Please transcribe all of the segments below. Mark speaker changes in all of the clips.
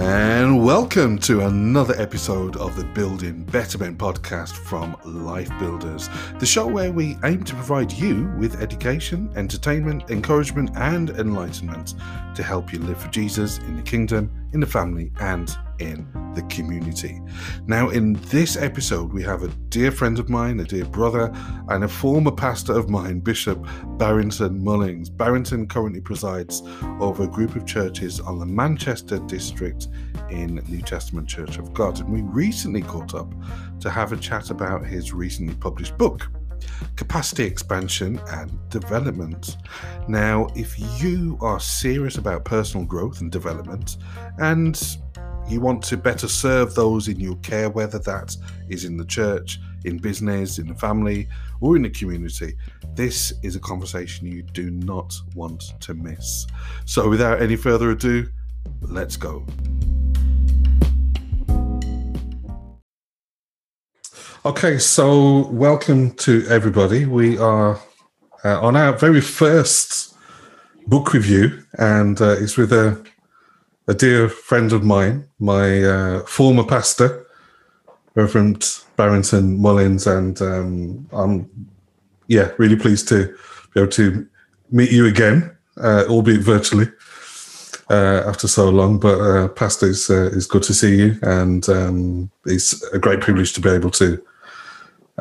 Speaker 1: And welcome to another episode of the Building Betterment podcast from Life Builders, the show where we aim to provide you with education, entertainment, encouragement, and enlightenment to help you live for Jesus in the kingdom, in the family, and in the community. Now, in this episode, we have a dear friend of mine, a dear brother, and a former pastor of mine, Bishop Barrington Mullings. Barrington currently presides over a group of churches on the Manchester district in New Testament Church of God. And we recently caught up to have a chat about his recently published book, capacity expansion and development. Now, if you are serious about personal growth and development and you want to better serve those in your care, whether that is in the church, in business, in the family, or in the community, this is a conversation you do not want to miss. So, without any further ado, let's go. Okay, so welcome to everybody. We are uh, on our very first book review, and uh, it's with a, a dear friend of mine, my uh, former pastor, Reverend Barrington Mullings, and um, I'm yeah really pleased to be able to meet you again, uh, albeit virtually. Uh, after so long, but uh, Pastor, it's, it's good to see you, and um, it's a great privilege to be able to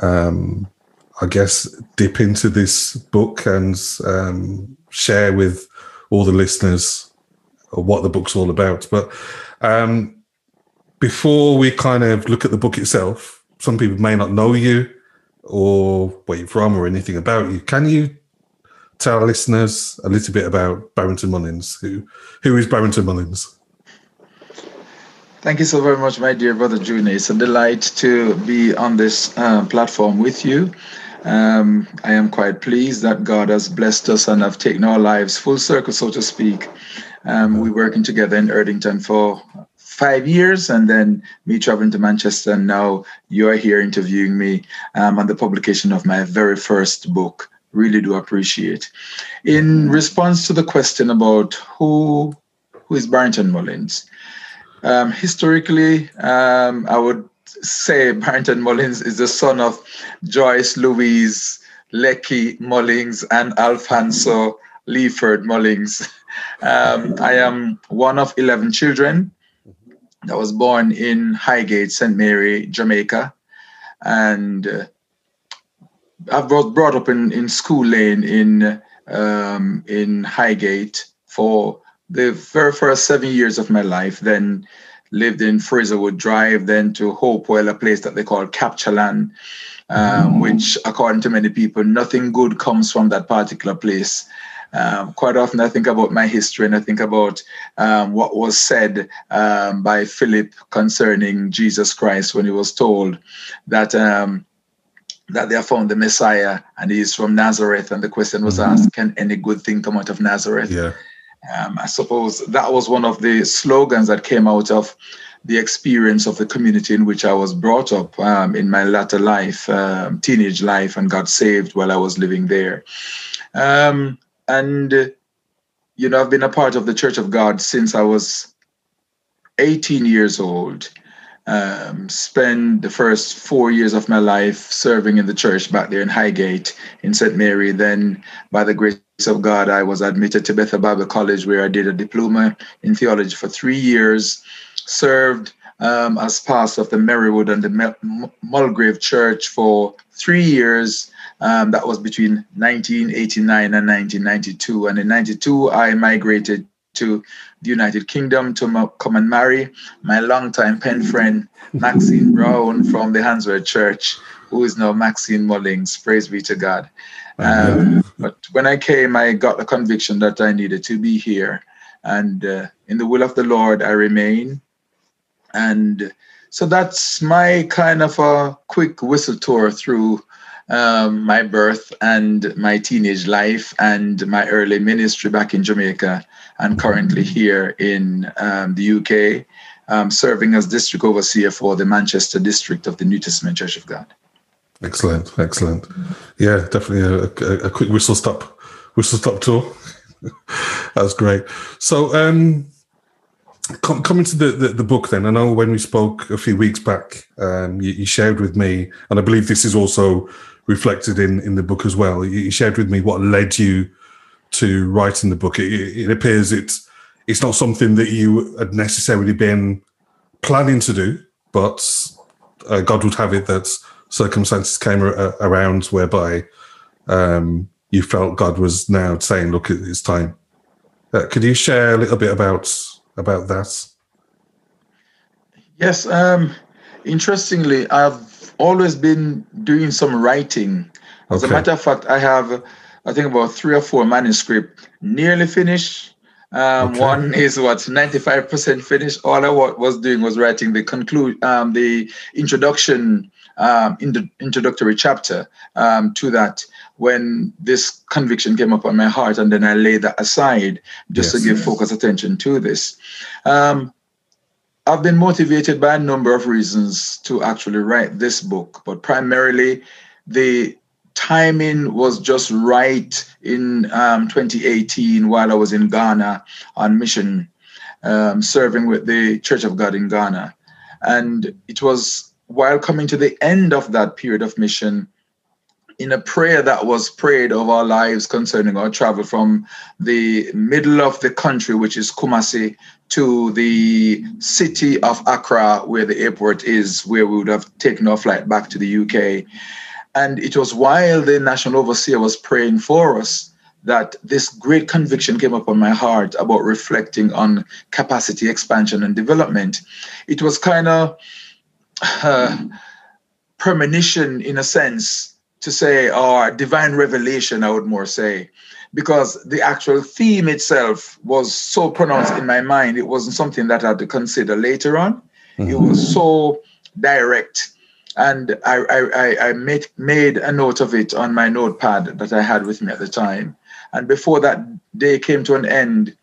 Speaker 1: um, I guess, dip into this book and um, share with all the listeners what the book's all about. But um, before we kind of look at the book itself, some people may not know you or where you're from or anything about you. Can you tell our listeners a little bit about Barrington Mullings? Who who is Barrington Mullings?
Speaker 2: Thank you so very much, my dear brother Junior. It's a delight to be on this uh, platform with you. Um, I am quite pleased that God has blessed us and have taken our lives full circle, so to speak. Um, we're working together in Erdington for five years and then me traveling to Manchester. And now you are here interviewing me um, on the publication of my very first book. Really do appreciate. In response to the question about who who is Barrington Mullings, um, historically, um, I would say Barrington Mullings is the son of Joyce Louise Lecky Mullins and Alfonso Leaford Mullings. Um, I am one of 11 children that was born in Highgate, St. Mary, Jamaica. And uh, I was brought up in, in School Lane in, um, in Highgate for the very first seven years of my life, then lived in Fraserwood Drive, then to Hopewell, a place that they call Captureland, um, mm-hmm. which, according to many people, nothing good comes from that particular place. Um, quite often, I think about my history and I think about um, what was said um, by Philip concerning Jesus Christ when he was told that um, that they have found the Messiah and he's from Nazareth. And the question was mm-hmm. asked, Can any good thing come out of Nazareth?
Speaker 1: Yeah.
Speaker 2: Um, I suppose that was one of the slogans that came out of the experience of the community in which I was brought up um, in my latter life, um, teenage life, and got saved while I was living there. And, uh, you know, I've been a part of the Church of God since I was 18 years old. Um, spend the first four years of my life serving in the church back there in Highgate in St. Mary. Then, by the grace of God, I was admitted to Bethel Bible College where I did a diploma in theology for three years, served um, as pastor of the Marywood and the Mulgrave Church for three years. Um, that was between 1989 and 1992. And in 92, I migrated to the United Kingdom to come and marry my longtime pen friend, Maxine Brown from the Handsworth Church, who is now Maxine Mullings. Praise be to God. Um, but when I came, I got the conviction that I needed to be here. And uh, in the will of the Lord, I remain. And so that's my kind of a quick whistle tour through um, my birth and my teenage life and my early ministry back in Jamaica and currently here in um, the UK, um, serving as district overseer for the Manchester district of the New Testament Church of God.
Speaker 1: Excellent, excellent. Yeah, definitely a, a, a quick whistle stop, whistle stop tour. That's great. So, um, coming to the, the, the, book then i know when we spoke a few weeks back um, you, you, shared with me and i believe this is also reflected in in the book as well you shared with me what led you to writing the book it, it appears it's it's not something that you had necessarily been planning to do but uh, god would have it that circumstances came ar- around whereby um, you felt god was now saying look it's time uh, could you share a little bit about about that?
Speaker 2: Yes. Um, interestingly, I've always been doing some writing. As okay. a matter of fact, I have, I think, about three or four manuscripts nearly finished. Um, okay. One is what 95% finished. All I was doing was writing the conclude, um, the introduction, um, in the introductory chapter um, to that when this conviction came up on my heart, and then I laid that aside just yes, to give yes. focus attention to this. Um, I've been motivated by a number of reasons to actually write this book, but primarily the timing was just right in um, 2018 while I was in Ghana on mission, um, serving with the Church of God in Ghana. And it was while coming to the end of that period of mission, in a prayer that was prayed of our lives concerning our travel from the middle of the country, which is Kumasi, to the city of Accra, where the airport is, where we would have taken our flight back to the UK. And it was while the national overseer was praying for us that this great conviction came upon my heart about reflecting on capacity expansion and development. It was kind of uh, premonition, in a sense, to say, or divine revelation, I would more say, because the actual theme itself was so pronounced in my mind. It wasn't something that I had to consider later on. Mm-hmm. It was so direct. And I, I, I made, made a note of it on my notepad that I had with me at the time. And before that day came to an end,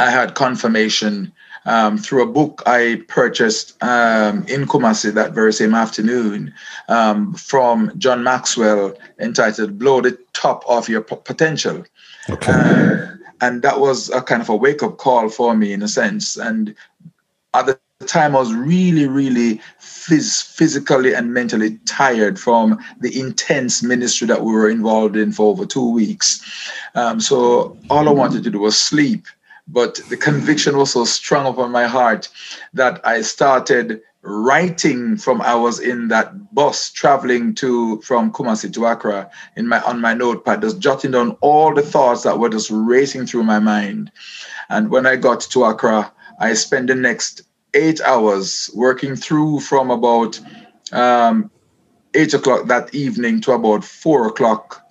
Speaker 2: I had confirmation um, through a book I purchased um, in Kumasi that very same afternoon um, from John Maxwell entitled Blow the Top of Your P- Potential. Okay. Uh, and that was a kind of a wake up call for me in a sense. And at the time, I was really, really phys- physically and mentally tired from the intense ministry that we were involved in for over two weeks. Um, so all I wanted to do was sleep but the conviction was so strong upon my heart that I started writing from I was in that bus traveling to from Kumasi to Accra in my on my notepad, just jotting down all the thoughts that were just racing through my mind. And when I got to Accra, I spent the next eight hours working through from about um, eight o'clock that evening to about four o'clock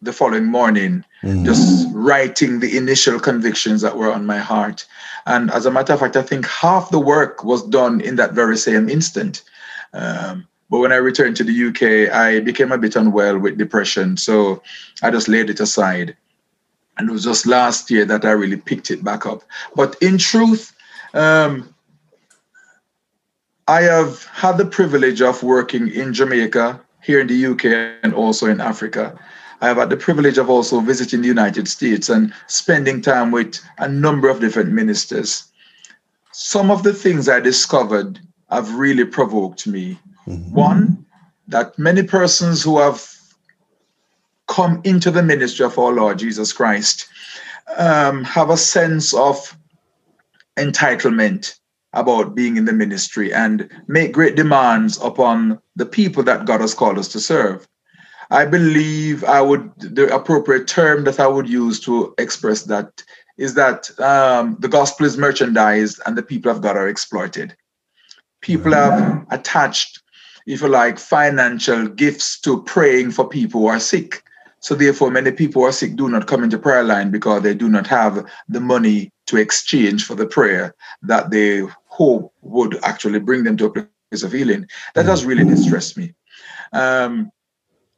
Speaker 2: the following morning, mm-hmm. just writing the initial convictions that were on my heart. And as a matter of fact, I think half the work was done in that very same instant. Um, but when I returned to the UK, I became a bit unwell with depression. So I just laid it aside. And it was just last year that I really picked it back up. But in truth, um, I have had the privilege of working in Jamaica, here in the UK, and also in Africa. I have had the privilege of also visiting the United States and spending time with a number of different ministers. Some of the things I discovered have really provoked me. Mm-hmm. One, that many persons who have come into the ministry of our Lord Jesus Christ um, have a sense of entitlement about being in the ministry and make great demands upon the people that God has called us to serve. I believe I would the appropriate term that I would use to express that is that um, the gospel is merchandised and the people of God are exploited. People have attached, if you like, financial gifts to praying for people who are sick. So therefore, many people who are sick do not come into prayer line because they do not have the money to exchange for the prayer that they hope would actually bring them to a place of healing. That has really distressed me. Um,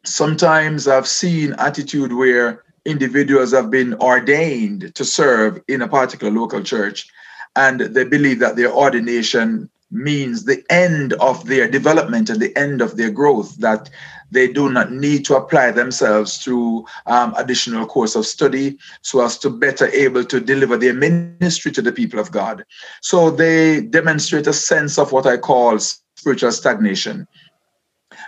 Speaker 2: sometimes I've seen attitude where individuals have been ordained to serve in a particular local church and they believe that their ordination means the end of their development and the end of their growth that they do not need to apply themselves through um, additional course of study so as to better able to deliver their ministry to the people of God. So they demonstrate a sense of what I call spiritual stagnation.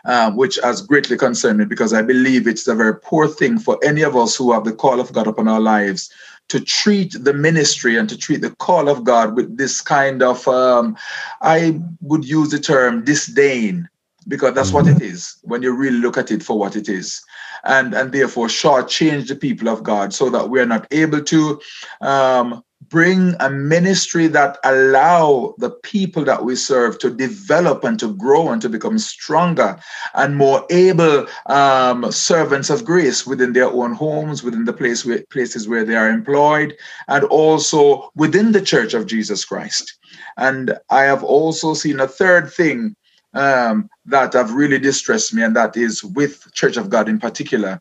Speaker 2: Uh, which has greatly concerned me because I believe it's a very poor thing for any of us who have the call of God upon our lives to treat the ministry and to treat the call of God with this kind of, um, I would use the term disdain because that's what it mm-hmm. when you really look at it for what it is and and therefore shortchange the people of god so that we're not able to um, bring a ministry that allow the people that we serve to develop and to grow and to become stronger and more able um, servants of grace within their own homes within the place where, places where they are employed and also within the church of jesus christ. And i have also seen a third thing um, that have really distressed me, and that is with Church of God in particular,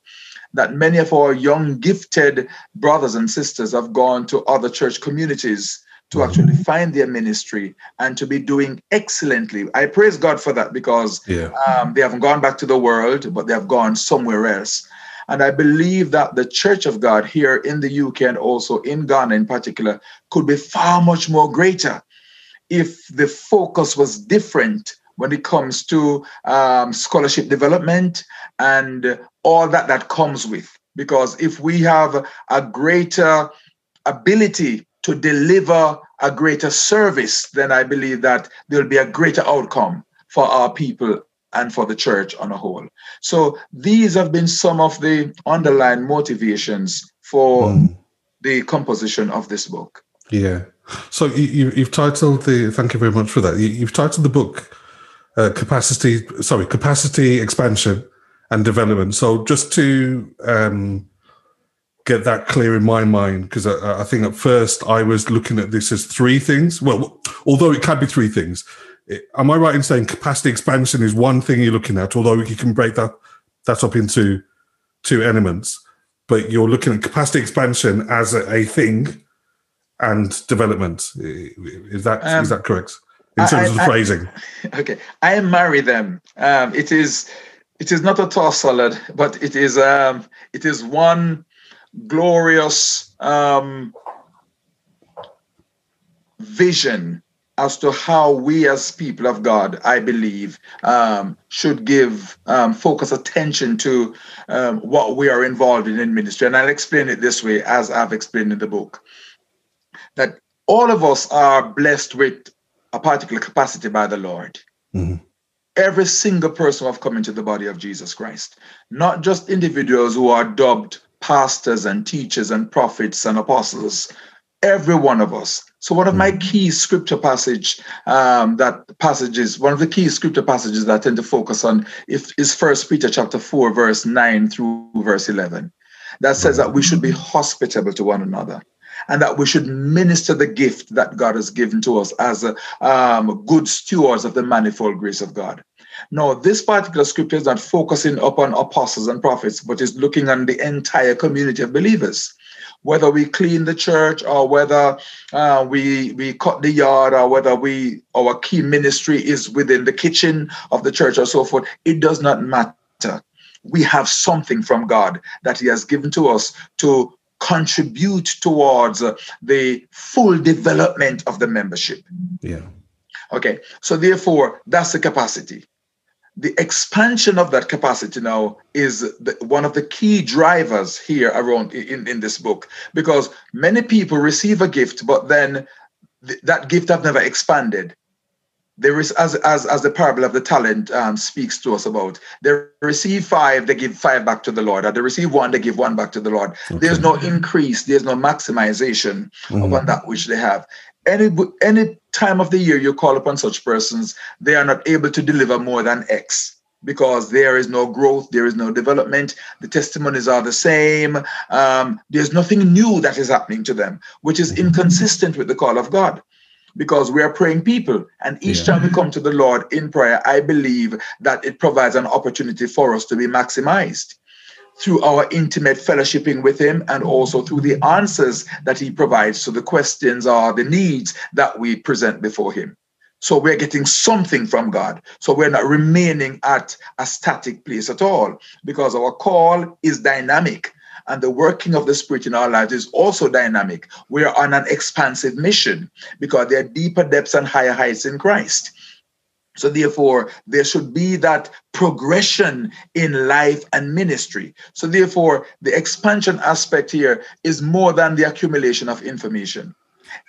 Speaker 2: that many of our young, gifted brothers and sisters have gone to other church communities to mm-hmm. actually find their ministry and to be doing excellently. I praise God for that because yeah. um, they haven't gone back to the world, but they have gone somewhere else. And I believe that the Church of God here in the UK and also in Ghana in particular could be far much more greater if the focus was different when it comes to um, scholarship development and all that that comes with. Because if we have a greater ability to deliver a greater service, then I believe that there'll be a greater outcome for our people and for the church on a whole. So these have been some of the underlying motivations for mm. the composition of this book.
Speaker 1: Yeah. So you, have titled the. Thank you very much for that. You, you've titled the book uh, capacity, sorry, capacity expansion and development. So just to um, get that clear in my mind, because I, I, think at first I was looking at this as three things. Well, although it can be three things. It, am I right in saying capacity expansion is one thing you're looking at, although you can break that that up into two elements, but you're looking at capacity expansion as a, a thing and development. Is that um, is that correct? In terms I, of the I, phrasing.
Speaker 2: Okay, I marry them. Um, it is it is not a toss salad, but it is um, it is one glorious um, vision as to how we as people of God, I believe, um, should give um, focus attention to um, what we are involved in in ministry. And I'll explain it this way, as I've explained in the book, that all of us are blessed with a particular capacity by the Lord. Mm-hmm. Every single person who have come into the body of Jesus Christ, not just individuals who are dubbed pastors and teachers and prophets and apostles, every one of us. So one of my mm-hmm. key scripture passage um, that passages, one of the key scripture passages that I tend to focus on if, is First Peter chapter four, verse nine through verse eleven, that says that we should be hospitable to one another and that we should minister the gift that God has given to us as um, good stewards of the manifold grace of God. Now, this particular scripture is not focusing upon apostles and prophets, but is looking on the entire community of believers. Whether we clean the church or whether uh, we we cut the yard or whether we our key ministry is within the kitchen of the church or so forth, it does not matter. We have something from God that He has given to us to contribute towards the full development of the membership.
Speaker 1: Yeah.
Speaker 2: Okay. So therefore, that's the capacity. The expansion of that capacity now is the, one of the key drivers here around in, in this book because many people receive a gift, but then th- that gift have never expanded there is as as as the parable of the talent um, speaks to us about they receive five they give five back to the lord or they receive one they give one back to the lord. Okay. there's no increase there's no maximization mm. upon that which they have. Any any time of the year you call upon such persons they are not able to deliver more than x because there is no growth, there is no development, the testimonies are the same, um, there's nothing new that is happening to them, which is inconsistent with the call of God because we are praying people. And each yeah. time we come to the Lord in prayer, I believe that it provides an opportunity for us to be maximized through our intimate fellowshipping with Him and also through the answers that He provides to the questions or the needs that we present before Him. So we're getting something from God. So we're not remaining at a static place at all because our call is dynamic and the working of the Spirit in our lives is also dynamic. We're on an expansive mission because there are deeper depths and higher heights in Christ. So, therefore, there should be that progression in life and ministry. So, therefore, the expansion aspect here is more than the accumulation of information.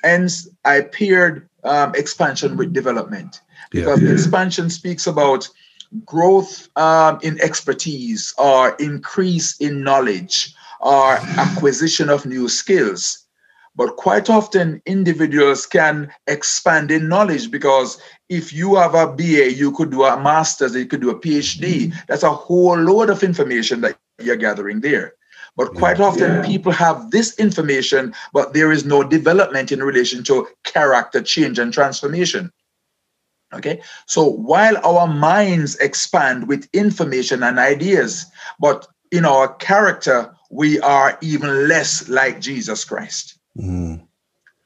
Speaker 2: Hence, I paired um, expansion with development because yeah, yeah. expansion speaks about growth um, in expertise or increase in knowledge or acquisition of new skills. But quite often, individuals can expand in knowledge because if you have a BA, you could do a master's, you could do a PhD. Mm-hmm. That's a whole load of information that you're gathering there. But quite often, yeah. people have this information, but there is no development in relation to character change and transformation. Okay, so while our minds expand with information and ideas, but in our character, we are even less like Jesus Christ. Mm.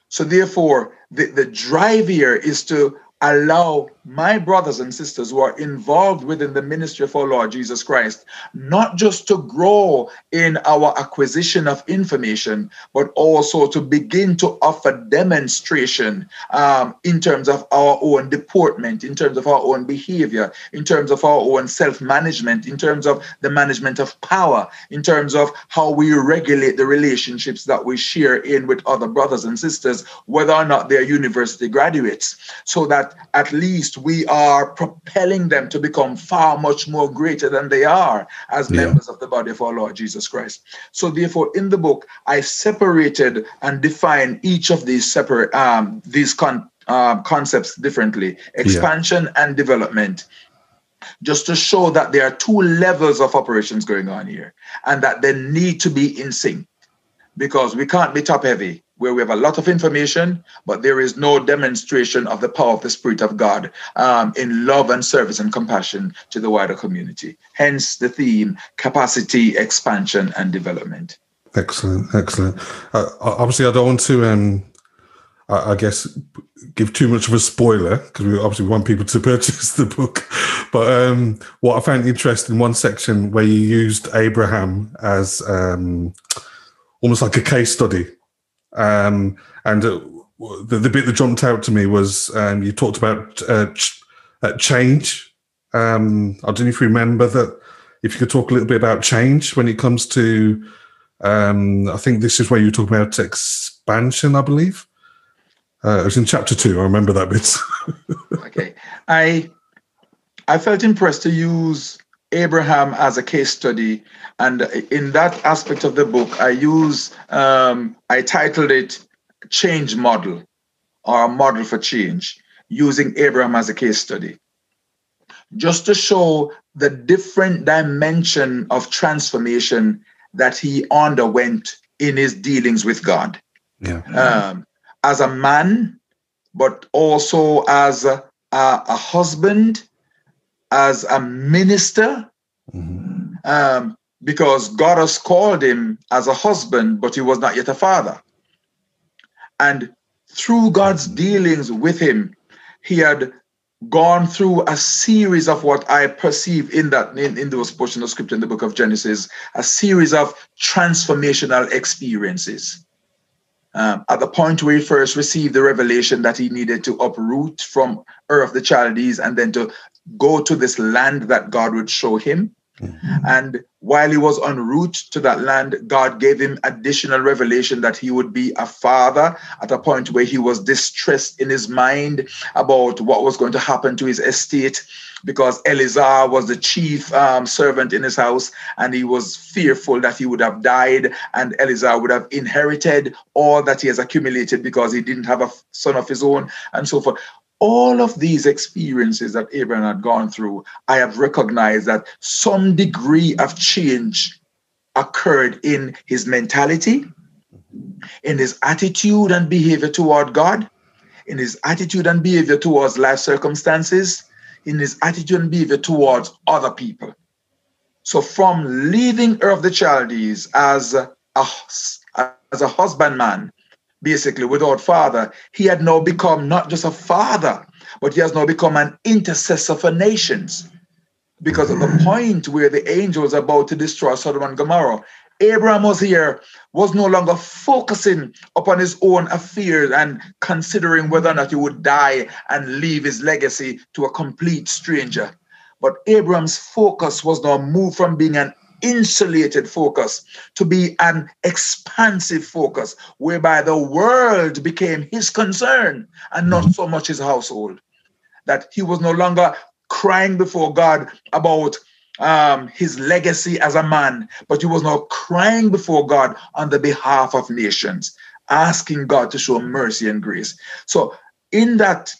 Speaker 2: So, therefore, the, the drive here is to allow my brothers and sisters who are involved within the ministry of our Lord Jesus Christ, not just to grow in our acquisition of information, but also to begin to offer demonstration um, in terms of our own deportment, in terms of our own behavior, in terms of our own self management, in terms of the management of power, in terms of how we regulate the relationships that we share in with other brothers and sisters, whether or not they're university graduates, so that at least we are propelling them to become far much more greater than they are as yeah. members of the body of our Lord Jesus Christ. So therefore, in the book, I separated and defined each of these separate um, these con- uh, concepts differently: expansion yeah. and development just to show that there are two levels of operations going on here and that they need to be in sync because we can't be top heavy where we have a lot of information, but there is no demonstration of the power of the Spirit of God um, in love and service and compassion to the wider community. Hence the theme capacity, expansion, and development.
Speaker 1: Excellent, excellent. Uh, obviously, I don't want to, um, I, I, guess, give too much of a spoiler because we obviously want people to purchase the book. But um, what I found interesting, one section where you used Abraham as um, almost like a case study um, and uh, the, the, bit that jumped out to me was um, you talked about uh, ch- uh, change. Um, I don't know if you remember that. If you could talk a little bit about change when it comes to, um, I think this is where you talk about expansion. I believe uh, it was in chapter two. I remember that bit.
Speaker 2: okay, I I felt impressed to use Abraham as a case study. And in that aspect of the book, I use, um, I titled it Change Model or a Model for Change, using Abraham as a case study. Just to show the different dimension of transformation that he underwent in his dealings with God. Yeah. Um, as a man, but also as a, a, a husband, as a minister mm-hmm. um, because God has called him as a husband, but he was not yet a father. And through God's dealings with him, he had gone through a series of what I perceive in that in, in those portions of scripture in the book of Genesis, a series of transformational experiences. Um, at the point where he first received the revelation that he needed to uproot from Ur of the Chaldees and then to go to this land that God would show him. Mm-hmm. And while he was en route to that land, God gave him additional revelation that he would be a father at a point where he was distressed in his mind about what was going to happen to his estate because Eliezer was the chief um, servant in his house and he was fearful that he would have died and Eliezer would have inherited all that he has accumulated because he didn't have a son of his own and so forth all of these experiences that Abraham had gone through, I have recognized that some degree of change occurred in his mentality, in his attitude and behavior toward God, in his attitude and behavior towards life circumstances, in his attitude and behavior towards other people. So, from leaving of the Chaldees as a, as a husbandman basically without father, he had now become not just a father, but he has now become an intercessor for nations. Because at the point where the angel was about to destroy Sodom and Gomorrah, Abraham was here, was no longer focusing upon his own affairs and considering whether or not he would die and leave his legacy to a complete stranger. But Abraham's focus was now moved from being an insulated focus to be an expansive focus, whereby the world became his concern and not so much his household. That he was no longer crying before God about um, his legacy as a man, but he was now crying before God on the behalf of nations, asking God to show mercy and grace. So, in that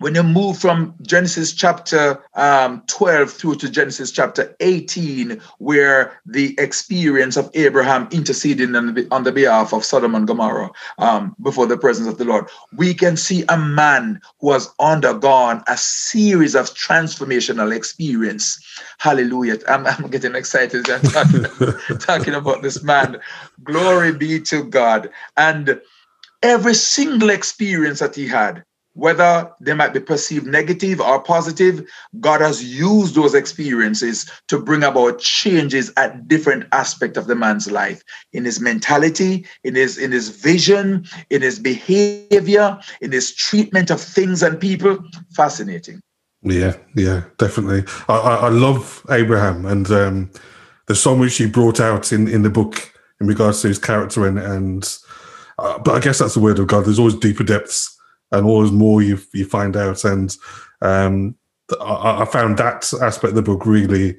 Speaker 2: when you move from Genesis chapter um, 12 through to Genesis chapter 18, where the experience of Abraham interceding on the, on the behalf of Sodom and Gomorrah um, before the presence of the Lord, we can see a man who has undergone a series of transformational experience. Hallelujah. I'm, I'm getting excited I'm talking, talking about this man. Glory be to God. And every single experience that he had, whether they might be perceived negative or positive, God has used those experiences to bring about changes at different aspects of the man's life, in his mentality, in his in his vision, in his behavior, in his treatment of things and people. Fascinating.
Speaker 1: Yeah, yeah, definitely. I, I, I love Abraham, and um, there's so much he brought out in in the book in regards to his character and and. Uh, but I guess that's the word of God. There's always deeper depths and always more you you find out. And um, I, I, found that aspect of the book really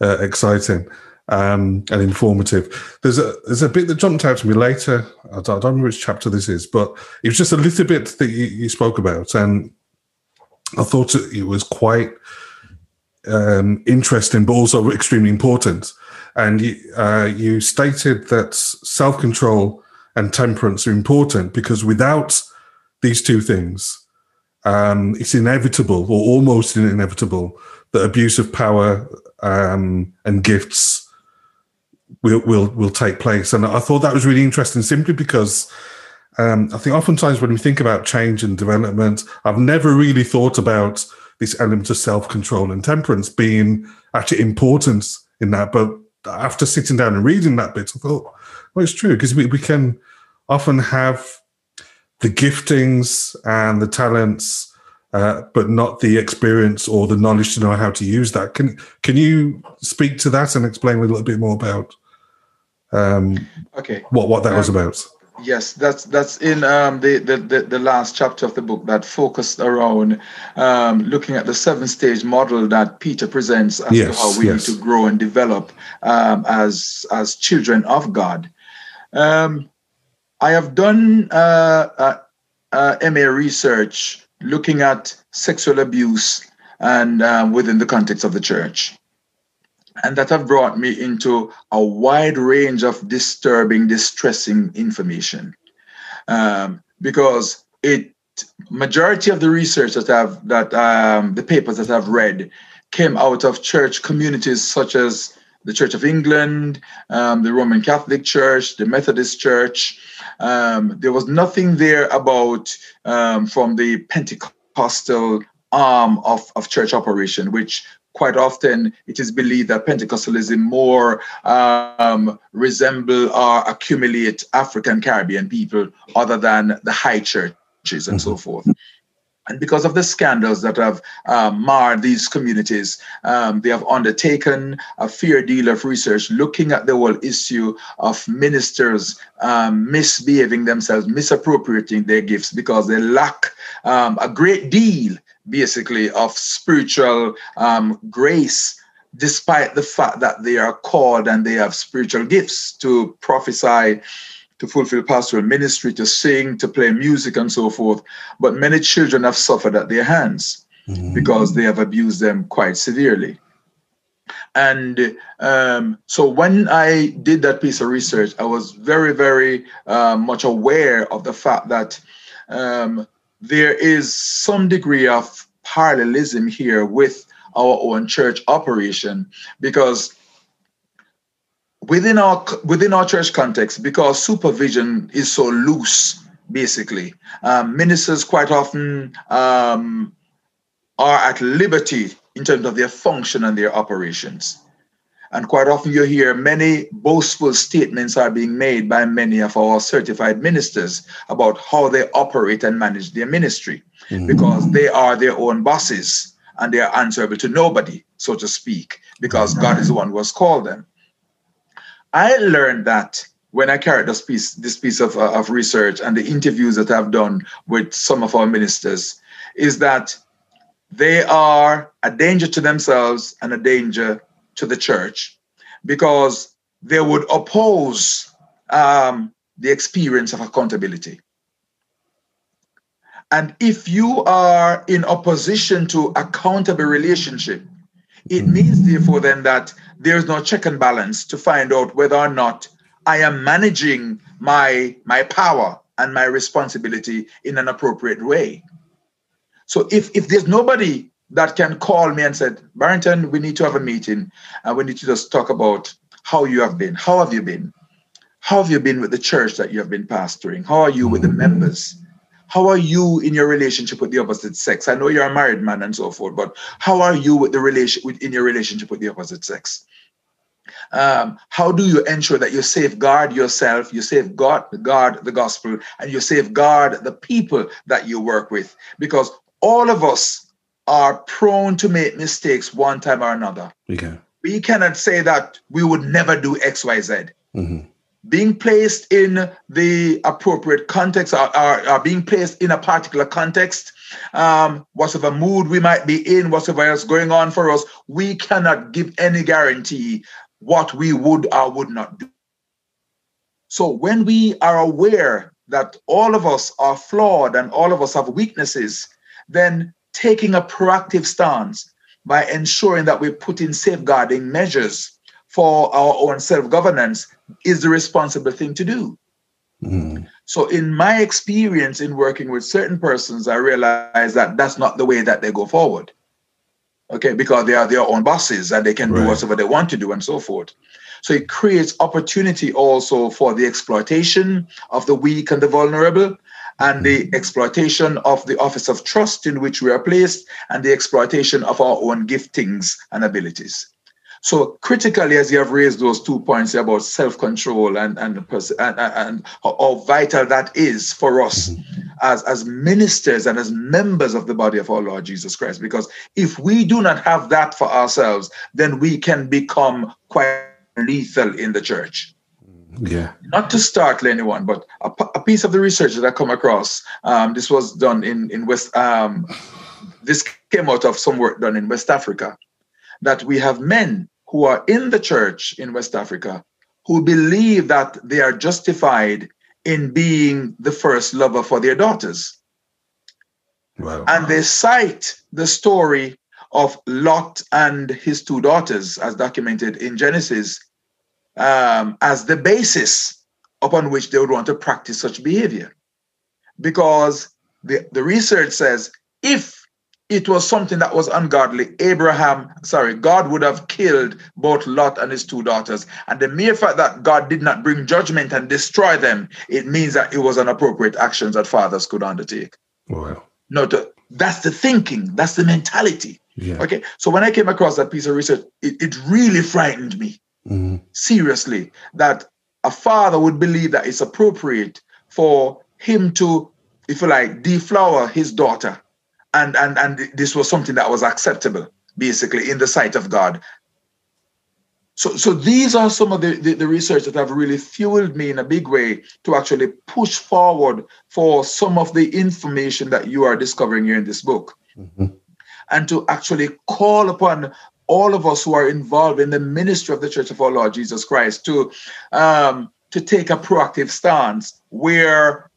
Speaker 1: uh, exciting um, and informative. There's a there's a bit that jumped out to me later. I don't, I don't remember which chapter this is, but it was just a little bit that you, you spoke about, and I thought it was quite um, interesting, but also extremely important. And you, uh, you stated that self control and temperance are important because without these two things, um, it's inevitable or almost inevitable that abuse of power um, and gifts will, will will take place. And I thought that was really interesting, simply because um, I think oftentimes when we think about change and development, I've never really thought about this element of self control and temperance being actually important in that. But after sitting down and reading that bit, I thought, well, it's true because we, we can often have the giftings and the talents, uh, but not the experience or the knowledge to know how to use that. Can can you speak to that and explain a little bit more about um,
Speaker 2: okay
Speaker 1: what what that um, was about?
Speaker 2: Yes, that's that's in um, the, the, the the last chapter of the book that focused around um, looking at the seven stage model that Peter presents as yes, to how we yes. need to grow and develop um, as as children of God. Um, I have done uh, uh, uh, MA research looking at sexual abuse and um, within the context of the church. And that have brought me into a wide range of disturbing, distressing information. Um, because it majority of the research that I've that um, the papers that I've read came out of church communities such as the Church of England, um, the Roman Catholic Church, the Methodist Church, um, there was nothing there about um, from the Pentecostal arm of, of church operation, which quite often it is believed that Pentecostalism more um, resemble or accumulate African Caribbean people other than the high churches and mm-hmm. so forth. And because of the scandals that have um, marred these communities, um, they have undertaken a fair deal of research looking at the whole issue of ministers um, misbehaving themselves, misappropriating their gifts because they lack um, a great deal, basically, of spiritual um, grace despite the fact that they are called and they have spiritual gifts to prophesy to fulfill pastoral ministry, to sing, to play music, and so forth. But many children have suffered at their hands mm-hmm. because they have abused them quite severely. And um, so when I did that piece of research, I was very, very uh, much aware of the fact that um, there is some degree of parallelism here with our own church operation because within our within our church context, because supervision is so loose, basically, um, ministers quite often um, are at liberty in terms of their function and their operations. And quite often you hear many boastful statements are being made by many of our certified ministers about how they operate and manage their ministry mm-hmm. because they are their own bosses and they are answerable to nobody, so to speak, because God is the one who has called them. I learned that when I carried this piece, this piece of, uh, of research and the interviews that I've done with some of our ministers, is that they are a danger to themselves and a danger to the church because they would oppose um, the experience of accountability. And if you are in opposition to accountable relationship, it means therefore then that there's no check and balance to find out whether or not I am managing my my power and my responsibility in an appropriate way. So if if there's nobody that can call me and said, Barrington, we need to have a meeting and we need to just talk about how you have been. How have you been? How have you been with the church that you have been pastoring? How are you with the members? How are you in your relationship with the opposite sex? I know you're a married man and so forth, but how are you with the relation with, in your relationship with the opposite sex? Um, how do you ensure that you safeguard yourself, you safeguard guard the gospel, and you safeguard the people that you work with? Because all of us are prone to make mistakes one time or another.
Speaker 1: Okay.
Speaker 2: We cannot say that we would never do X, Y, Z.
Speaker 1: Mm-hmm.
Speaker 2: Being placed in the appropriate context or, or, or, being placed in a particular context, um, whatever mood we might be in, whatever is going on for us, we cannot give any guarantee what we would or would not do. So when we are aware that all of us are flawed and all of us have weaknesses, then taking a proactive stance by ensuring that we put in safeguarding measures for our own self governance is the responsible thing to do.
Speaker 1: Mm.
Speaker 2: So, in my experience in working with certain persons, I realize that that's not the way that they go forward. Okay, because they are their own bosses and they can right. do whatever they want to do and so forth. So, it creates opportunity also for the exploitation of the weak and the vulnerable and the exploitation of the office of trust in which we are placed and the exploitation of our own giftings and abilities. So critically, as you have raised those two points about self-control and and, and, and how vital that is for us mm-hmm. as, as ministers and as members of the body of our Lord Jesus Christ. Because if we do not have that for ourselves, then we can become quite lethal in the church.
Speaker 1: Yeah.
Speaker 2: Not to startle anyone, but a, a piece of the research that I come across. Um, this was done in in West. Um, this came out of some work done in West Africa. That we have men who are in the church in West Africa who believe that they are justified in being the first lover for their daughters.
Speaker 1: Wow.
Speaker 2: And they cite the story of Lot and his two daughters, as documented in Genesis um, as the basis upon which they would want to practice such behavior. Because the, the research says if it was something that was ungodly, Abraham, sorry, God would have killed both Lot and his two daughters. And the mere fact that God did not bring judgment and destroy them, it means that it was an appropriate action that fathers could undertake.
Speaker 1: Wow.
Speaker 2: No, that's the thinking, that's the mentality.
Speaker 1: Yeah.
Speaker 2: Okay. So when I came across that piece of research, it, it really frightened me
Speaker 1: mm-hmm.
Speaker 2: seriously that a father would believe that it's appropriate for him to, if you like, deflower his daughter. And, and, and this was something that was acceptable, basically, in the sight of God. So, so these are some of the, the, the, research that have really fueled me in a big way to actually push forward for some of the information that you are discovering here in this book.
Speaker 1: Mm-hmm.
Speaker 2: And to actually call upon all of us who are involved in the ministry of the Church of our Lord Jesus Christ to um, to take a proactive stance where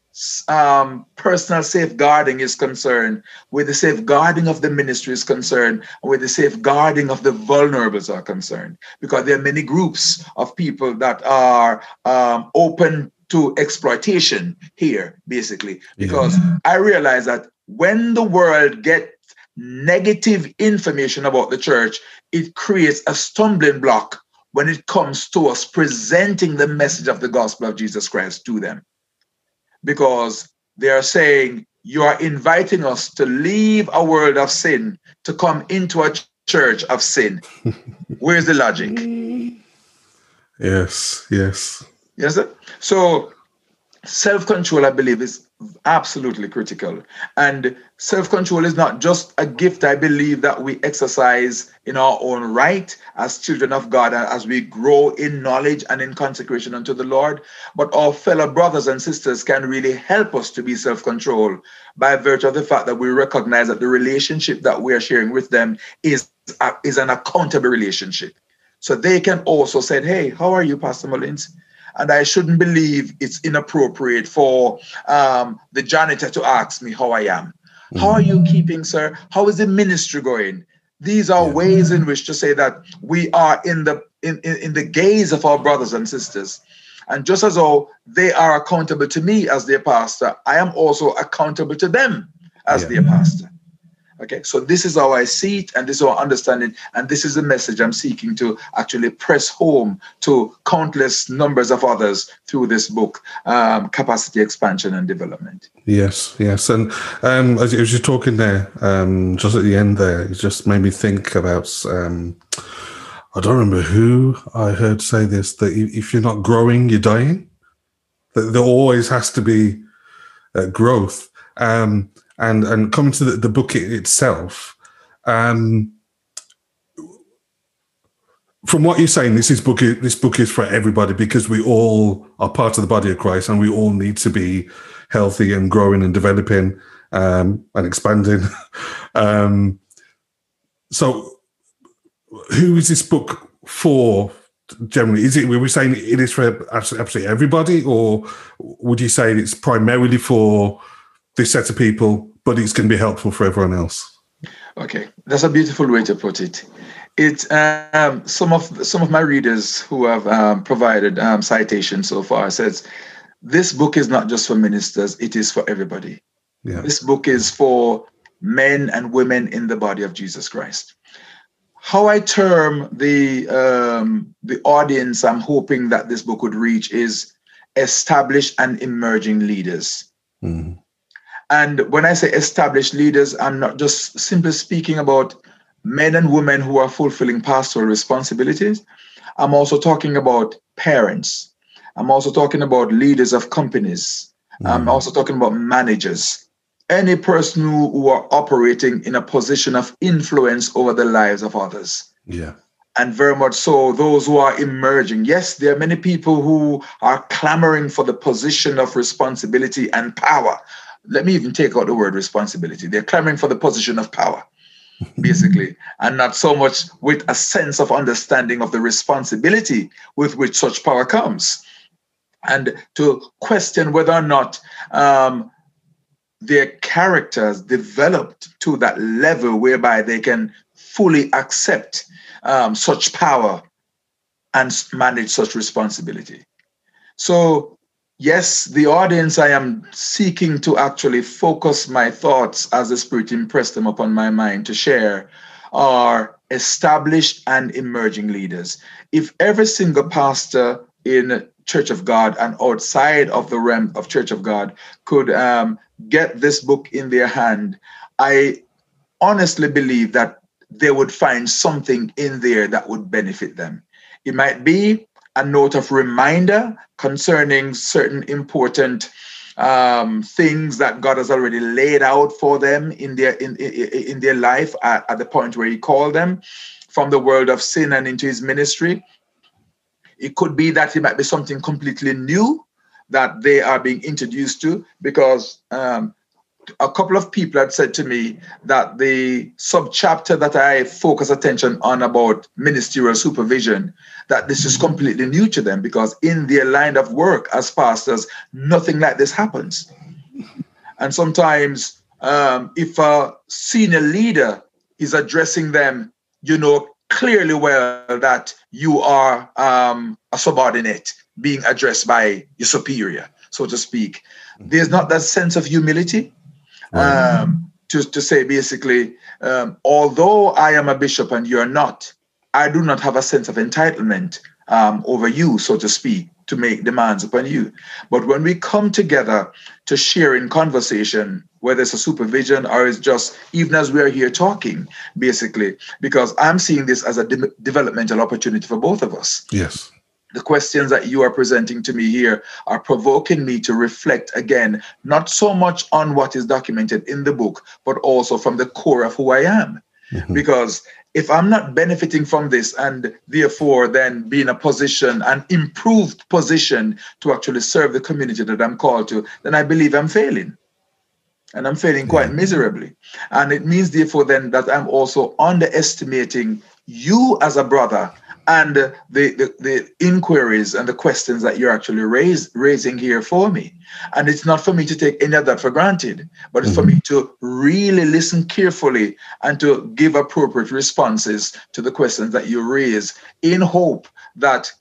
Speaker 2: um, personal safeguarding is concerned, where the safeguarding of the ministry is concerned, where the safeguarding of the vulnerables are concerned, because there are many groups of people that are um, open to exploitation here, basically. Because yeah. I realize that when the world gets negative information about the church, it creates a stumbling block when it comes to us presenting the message of the gospel of Jesus Christ to them. Because they are saying, you are inviting us to leave a world of sin to come into a church of sin. Where's the logic?
Speaker 1: Yes, yes.
Speaker 2: Yes, sir? So self control, I believe, is absolutely critical. And self control is not just a gift, I believe, that we exercise in our own right as children of God as we grow in knowledge and in consecration unto the Lord. But our fellow brothers and sisters can really help us to be self control by virtue of the fact that we recognize that the relationship that we are sharing with them is, uh, is an accountable relationship. So they can also say, Hey, how are you, Pastor Mullings? And I shouldn't believe it's inappropriate for um, the janitor to ask me how I am. Mm-hmm. How are you keeping, sir? How is the ministry going? These are yeah. ways in which to say that we are in the in, in, in the gaze of our brothers and sisters. And just as though they are accountable to me as their pastor, I am also accountable to them as yeah. their pastor. Okay, so this is how I see it, and this is how I understand it, and this is the message I'm seeking to actually press home to countless numbers of others through this book, um, Capacity Expansion and Development.
Speaker 1: Yes, yes, and um, as, as you're talking there, um, just at the end there, it just made me think about. Um, I don't remember who I heard say this that if you're not growing, you're dying. That there always has to be uh, growth. Um, and and coming to the, the book itself um, from what you're saying this is book this book is for everybody because we all are part of the body of christ and we all need to be healthy and growing and developing um, and expanding. Um, so who is this book for generally? Is it were we saying it is for absolutely everybody or would you say it's primarily for this set of people but it's going to be helpful for everyone else.
Speaker 2: Okay, that's a beautiful way to put it. It um, some of some of my readers who have um, provided um, citations so far says this book is not just for ministers; it is for everybody. Yeah. This book is for men and women in the body of Jesus Christ. How I term the um, the audience I'm hoping that this book would reach is established and emerging leaders. Mm-hmm. And when I say established leaders, I'm not just simply speaking about men and women who are fulfilling pastoral responsibilities. I'm also talking about parents. I'm also talking about leaders of companies. Mm. I'm also talking about managers. Any person who, who are operating in a position of influence over the lives of others.
Speaker 1: Yeah
Speaker 2: and very much so those who are emerging. Yes, there are many people who are clamoring for the position of responsibility and power, let me even take out the word responsibility. They're clamoring for the position of power, basically, and not so much with a sense of understanding of the responsibility with which such power comes. And to question whether or not um, their characters developed to that level whereby they can fully accept um, such power and manage such responsibility. So yes, the audience I am seeking to actually focus my thoughts as the Spirit impressed them upon my mind to share are established and emerging leaders. If every single pastor in Church of God and outside of the realm of Church of God could um, get this book in their hand, I honestly believe that they would find something in there that would benefit them. It might be a note of reminder concerning certain important um, things that God has already laid out for them in their in, in, in their life at, at the point where He called them from the world of sin and into His ministry. It could be that it might be something completely new that they are being introduced to because um, a couple of people had said to me that the subchapter that I focus attention on about ministerial supervision, that this is completely new to them because in their line of work as pastors, nothing like this happens. And sometimes, um, if a senior leader is addressing them, you know clearly well that you are um, a subordinate being addressed by your superior, so to speak. There's not that sense of humility um, to, to say basically, um, although I am a bishop and you're not, I do not have a sense of entitlement um, over you, so to speak, to make demands upon you. But when we come together to share in conversation, whether it's a supervision or it's just even as we are here talking, basically, because I'm seeing this as a de- developmental opportunity for both of us.
Speaker 1: Yes.
Speaker 2: The questions that you are presenting to me here are provoking me to reflect again, not so much on what is documented in the book, but also from the core of who I am. Mm-hmm. Because if I'm not benefiting from this and therefore then be in a position, an improved position to actually serve the community that I'm called to, then I believe I'm failing. And I'm failing quite yeah. miserably. And it means, therefore, then that I'm also underestimating you as a brother and the, the, the, inquiries and the questions that you're actually raise, raising here for me. And it's not for me to take any of that for granted, but it's mm-hmm. for me to really listen carefully and to give appropriate responses to the questions that you raise in hope that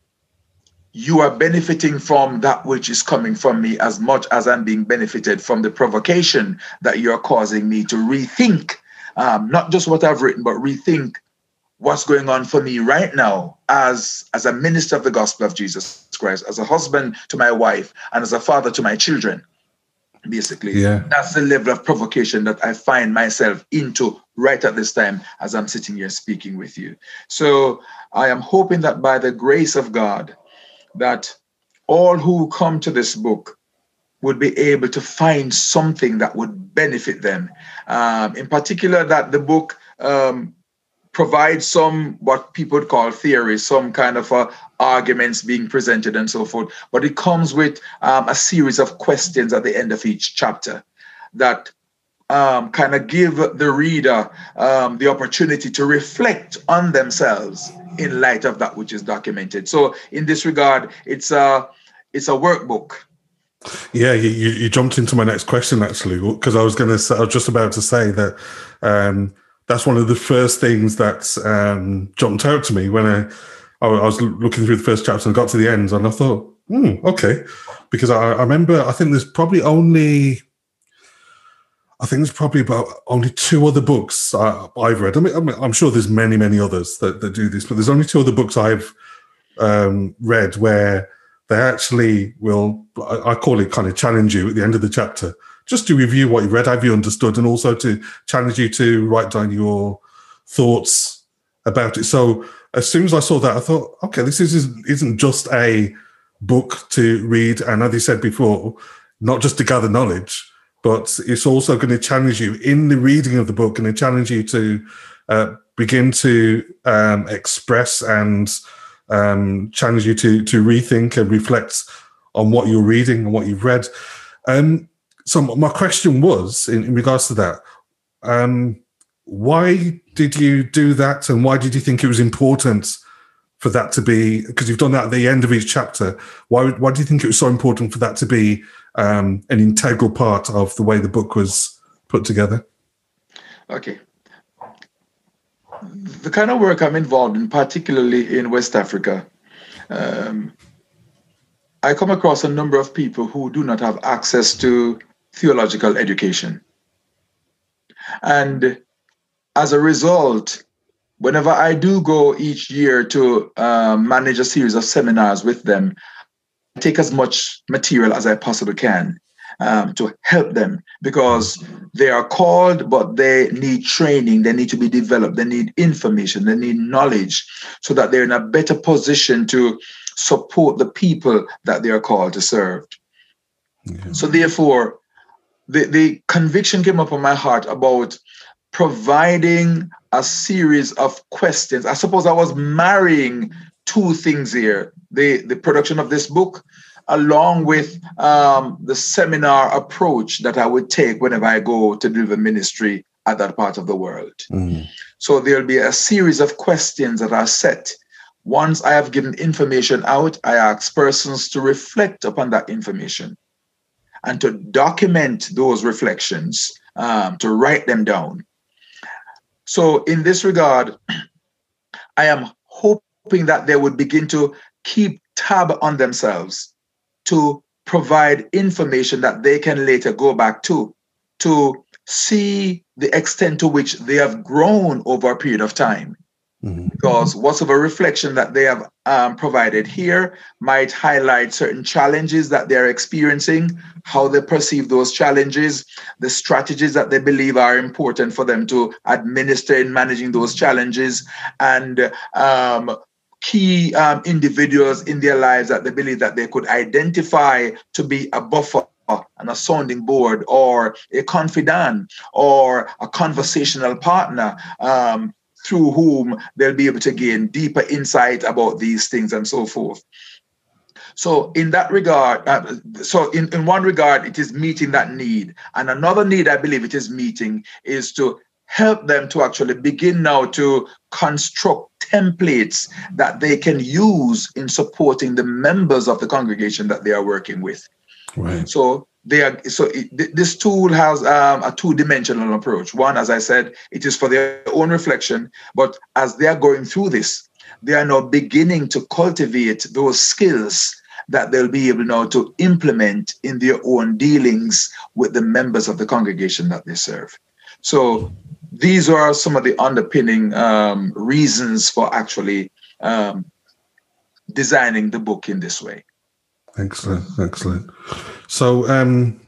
Speaker 2: you are benefiting from that which is coming from me as much as I'm being benefited from the provocation that you're causing me to rethink um, not just what I've written, but rethink what's going on for me right now as as a minister of the gospel of jesus christ as a husband to my wife and as a father to my children basically.
Speaker 1: Yeah.
Speaker 2: That's the level of provocation that i find myself into right at this time as i'm sitting here speaking with you. So i am hoping that by the grace of god that all who come to this book would be able to find something that would benefit them. Um, in particular that the book um, provide some what people would call theory, some kind of uh, arguments being presented and so forth. But it comes with um, a series of questions at the end of each chapter that um, kind of give the reader um, the opportunity to reflect on themselves in light of that which is documented. So in this regard, it's a it's a workbook.
Speaker 1: Yeah, you, you jumped into my next question actually, because I was going to, I was just about to say that um, that's one of the first things that um, jumped out to me when I, I was looking through the first chapter and got to the end, and I thought, hmm, okay, because I, I remember I think there's probably only. I think there's probably about only two other books I, have read. I mean, I am sure there's many, many others that, that do this, but there's only two other books I've um, read where they actually will, I, I call it kind of challenge you at the end of the chapter just to review what you read, have you understood, and also to challenge you to write down your thoughts about it. So as soon as I saw that, I thought, okay, this is, isn't just a book to read, and as you said before, not just to gather knowledge, but it's also going to challenge you in the reading of the book and to challenge you to uh, begin to um, express and um, challenge you to to rethink and reflect on what you're reading and what you've read. Um, so my question was in, in regards to that um, why did you do that and why did you think it was important for that to be because you've done that at the end of each chapter why, why do you think it was so important for that to be um, an integral part of the way the book was put together?
Speaker 2: Okay. The kind of work i'm involved in particularly in west africa um, i come across a number of people who do not have access to theological education. And as a result, whenever I do go each year to uh, manage a series of seminars with them, I take as much material as I possibly can um, to help them because they are called, but they need training, they need to be developed, they need information, they need knowledge so that they're in a better position to support the people that they are called to serve. Yeah. So, therefore, the, the conviction came up on my heart about providing a series of questions. I suppose I was marrying two things here the, the production of this book, along with um, the seminar approach that I would take whenever I go to deliver ministry at that part of the world. Mm. So there'll be a series of questions that are set. Once I have given information out, I ask persons to reflect upon that information and to document those reflections, um, to write them down. So, in this regard, I am hoping that they would begin to keep tab on themselves to provide information that they can later go back to, to see the extent to which they have grown over a period of time Mm-hmm. Because whatever reflection that they have um, provided here might highlight certain challenges that they're experiencing, how they perceive those challenges, the strategies that they believe are important for them to administer in managing those challenges, and um, key um, individuals in their lives that they believe that they could identify to be a buffer and a sounding board or a confidant or a conversational partner um, through whom they'll be able to gain deeper insight about these things and so forth. So, in that regard, uh, so in, in one regard, it is meeting that need. And another need I believe it is meeting is to help them to actually begin now to construct templates that they can use in supporting the members of the congregation that they are working with.
Speaker 1: Right.
Speaker 2: So they are so it, this tool has um, a two-dimensional approach. One, as I said, it is for their own reflection, but as they are going through this, they are now beginning to cultivate those skills that they'll be able now to implement in their own dealings with the members of the congregation that they serve. So these are some of the underpinning um, reasons for actually um, designing the book in this way.
Speaker 1: Excellent, excellent. So, um,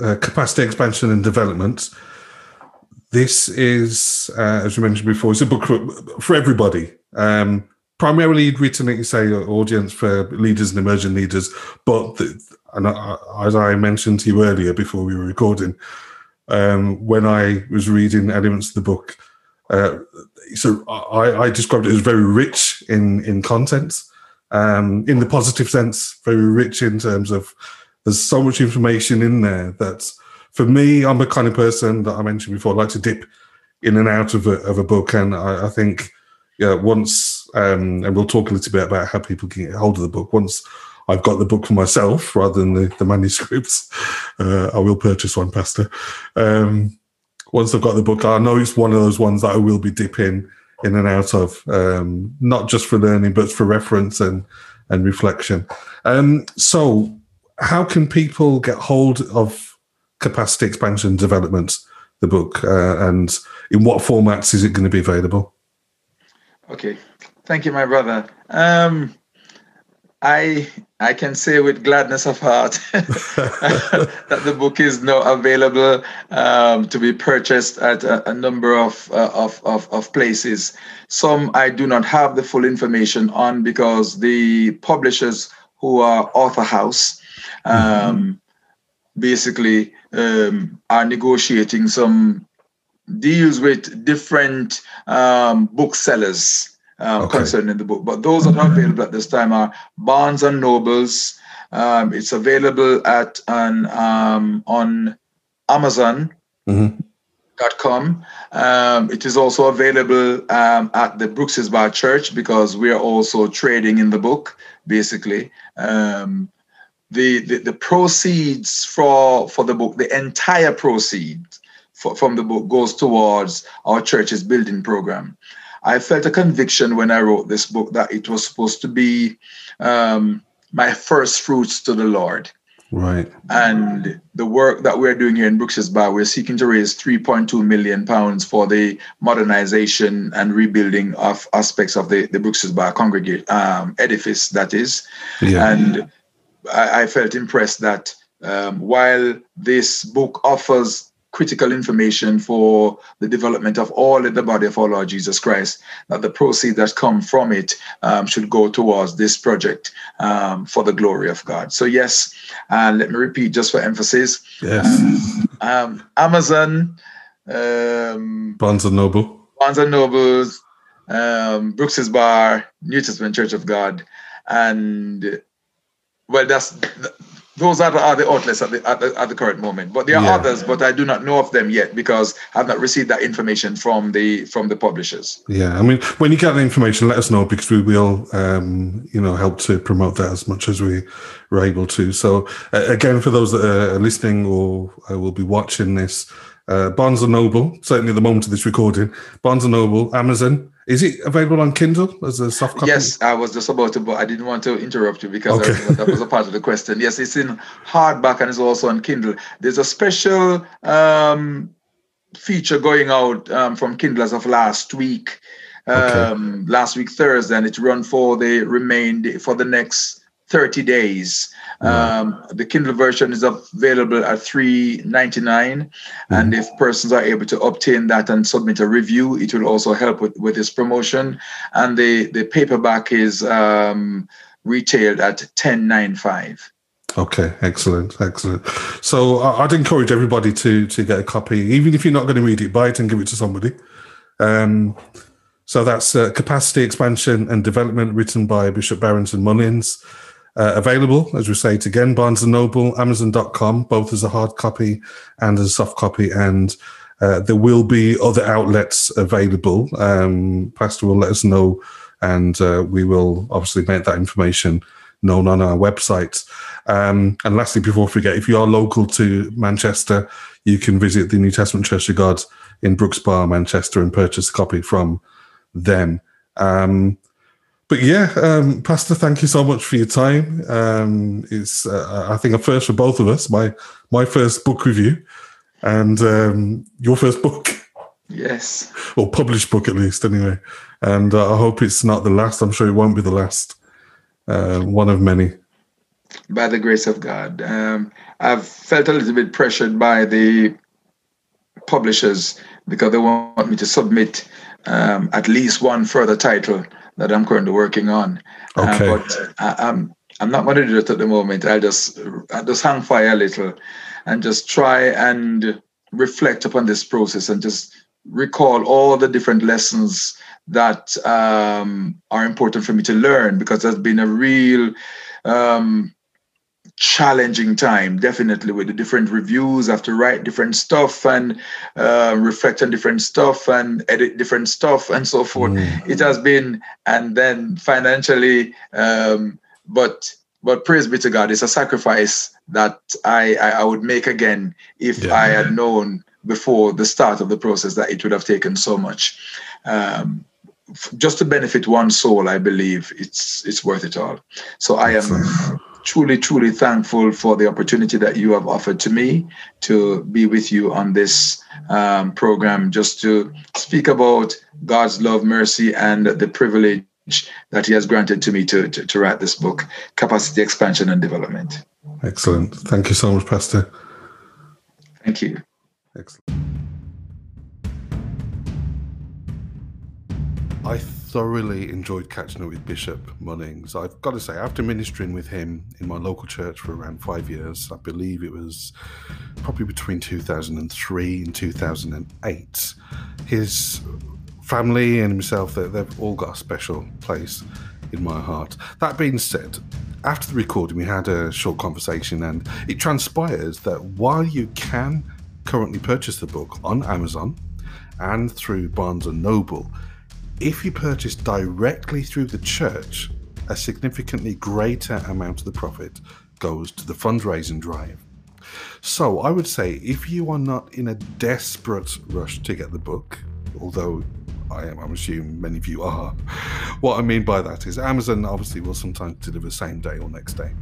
Speaker 1: uh, capacity expansion and development. This is, uh, as you mentioned before, it's a book for, for everybody. Um, primarily written, you say, audience for leaders and emerging leaders. But the, and I, as I mentioned to you earlier before we were recording, um, when I was reading elements of the book, uh, so I, I described it as very rich in in content um, in the positive sense, very rich in terms of there's so much information in there that for me, I'm the kind of person that I mentioned before, I like to dip in and out of a, of a book. And I, I think, yeah, once, um, and we'll talk a little bit about how people can get hold of the book. Once I've got the book for myself rather than the, the manuscripts, uh, I will purchase one, Pastor. Um, once I've got the book, I know it's one of those ones that I will be dipping in and out of, um, not just for learning, but for reference and, and reflection. Um, so, how can people get hold of capacity expansion development, the book, uh, and in what formats is it going to be available?
Speaker 2: Okay, thank you, my brother. Um, I I can say with gladness of heart that the book is now available um, to be purchased at a, a number of, uh, of, of, of places. Some I do not have the full information on because the publishers who are Author House um, mm-hmm. basically um, are negotiating some deals with different um, booksellers um, okay. concerning the book. But those that are available at this time are Barnes and Nobles. Um, it's available at an um, on Amazon. Mm-hmm. Dot com. Um, it is also available um, at the Brooks's Bar Church because we are also trading in the book. Basically, um, the, the the proceeds for for the book, the entire proceeds for, from the book goes towards our church's building program. I felt a conviction when I wrote this book that it was supposed to be um, my first fruits to the Lord.
Speaker 1: Right.
Speaker 2: And the work that we're doing here in Brooks's Bar, we're seeking to raise 3.2 million pounds for the modernization and rebuilding of aspects of the, the Brooks's Bar congregate um, edifice, that is. Yeah. And I, I felt impressed that um, while this book offers critical information for the development of all in the body of our Lord Jesus Christ, that the proceeds that come from it um, should go towards this project um, for the glory of God. So, yes, and let me repeat just for emphasis
Speaker 1: yes.
Speaker 2: Um, Amazon, um,
Speaker 1: Barnes and Noble,
Speaker 2: Barnes and Nobles, um, Brooks's Bar, New Testament Church of God, and well, that's those are the, are the outlets at the, at the, at the current moment. But there are yeah. others but i do not know of them yet because i've not received that information from the from the publishers.
Speaker 1: Yeah i mean when you get the information let us know because we will um, you know help to promote that as much as we are able to. So uh, again for those that are listening or uh, will be watching this uh, Barnes and Noble, certainly at the moment of this recording, Barnes and Noble, Amazon, is it available on Kindle as a soft copy?
Speaker 2: Yes, I was just about to, but I didn't want to interrupt you because okay. that, that, was a part of the question. Yes, it's in hardback and it's also on Kindle. There's a special um, feature going out um, from Kindle as of last week um, okay. last week Thursday, and it run for the remained for the next 30 days. Um, the Kindle version is available at 3.99, mm and if persons are able to obtain that and submit a review, it will also help with, with this promotion. And the, the paperback is um, retailed at 10.95.
Speaker 1: Okay, excellent, excellent. So I'd encourage everybody to to get a copy, even if you're not going to read it, buy it and give it to somebody. Um, so that's uh, Capacity Expansion and Development, written by Bishop Barrington Mullings. Uh, available, as we say, to again, Barnes and Noble, Amazon.com, both as a hard copy and as a soft copy. And uh, there will be other outlets available. Um, Pastor will let us know, and uh, we will obviously make that information known on our website. Um, and lastly, before we forget, if you are local to Manchester, you can visit the New Testament Church of God in Brooks Bar, Manchester, and purchase a copy from them. Um, but yeah, um, Pastor, thank you so much for your time. Um, it's uh, I think a first for both of us. My my first book review, and um, your first book.
Speaker 2: Yes.
Speaker 1: Or published book at least, anyway. And uh, I hope it's not the last. I'm sure it won't be the last. Uh, one of many.
Speaker 2: By the grace of God, um, I've felt a little bit pressured by the publishers because they want me to submit um, at least one further title that I'm currently working on.
Speaker 1: Uh, okay.
Speaker 2: Uh, but I, am I'm not going to do it at the moment. I'll just I'll just hang fire a little and just try and reflect upon this process and just recall all the different lessons that um, are important for me to learn because there's been a real um, challenging time definitely with the different reviews. I have to write different stuff and uh, reflect on different stuff and edit different stuff and so forth. Mm. it has been and then financially um, but but praise be to god it's a sacrifice that i i, I would make again if yeah. i had known before the start of the process that it would have taken so much. Um, just to benefit one soul i believe it's it's worth it all. So i am truly, truly thankful for the opportunity that you have offered to me to be with you on this um, program, just to speak about God's love, mercy, and the privilege that He has granted to me to, to, to write this book, Capacity Expansion and Development.
Speaker 1: Excellent. Thank you so much, Pastor.
Speaker 2: Thank you.
Speaker 1: Excellent. I thoroughly enjoyed catching up with Bishop Mullings. I've got to say, after ministering with him in my local church for around five years, I believe it was probably between 2003 and 2008, his family and himself, they've all got a special place in my heart. That being said, after the recording, we had a short conversation, and it transpires that while you can currently purchase the book on Amazon and through Barnes and Noble, if you purchase directly through the church, a significantly greater amount of the profit goes to the fundraising drive. So I would say if you are not in a desperate rush to get the book, although I am, I'm assuming many of you are, what I mean by that is Amazon obviously will sometimes deliver same day or next day.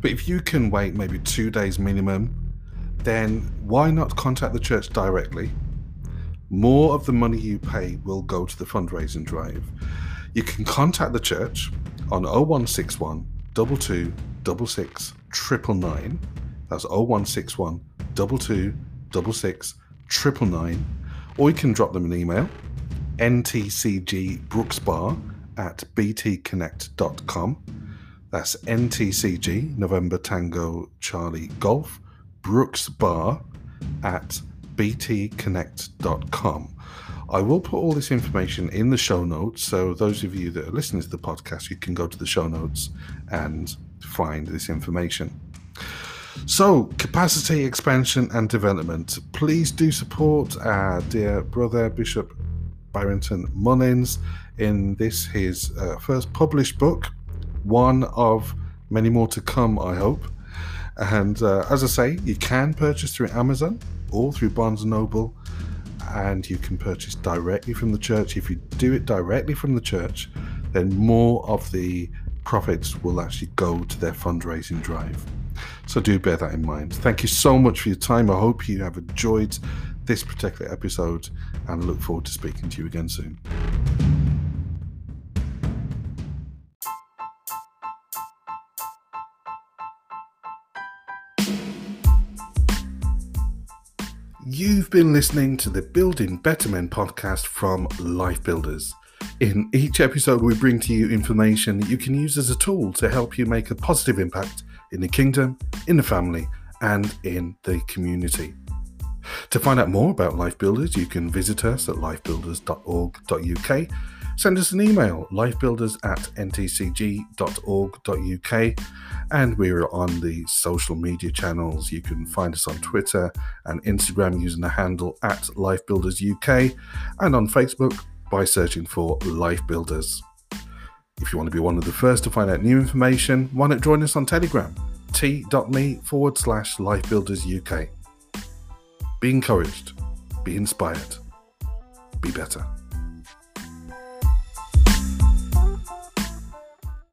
Speaker 1: But if you can wait maybe two days minimum, then why not contact the church directly more of the money you pay will go to the fundraising drive. You can contact the church on 0161 22 66 999. That's 0161 22 66 999. Or you can drop them an email ntcgbrooksbar at btconnect.com. That's ntcg, November Tango Charlie Golf, Brooks Bar at btconnect.com. I will put all this information in the show notes. So, those of you that are listening to the podcast, you can go to the show notes and find this information. So, capacity expansion and development. Please do support our dear brother, Bishop Barrington Mullings, in this, his uh, first published book, one of many more to come, I hope. And uh, as I say, you can purchase through Amazon or through Barnes & Noble, and you can purchase directly from the church. If you do it directly from the church, then more of the profits will actually go to their fundraising drive. So do bear that in mind. Thank you so much for your time. I hope you have enjoyed this particular episode and look forward to speaking to you again soon. You've been listening to the Building Better Men podcast from Life Builders. In each episode, we bring to you information that you can use as a tool to help you make a positive impact in the kingdom, in the family, and in the community. To find out more about Life Builders, you can visit us at lifebuilders.org.uk. Send us an email, lifebuilders at ntcg.org.uk. And we're on the social media channels. You can find us on Twitter and Instagram using the handle at lifebuildersuk and on Facebook by searching for Life Builders. If you want to be one of the first to find out new information, why not join us on Telegram, t.me forward slash lifebuildersuk. Be encouraged, be inspired, be better.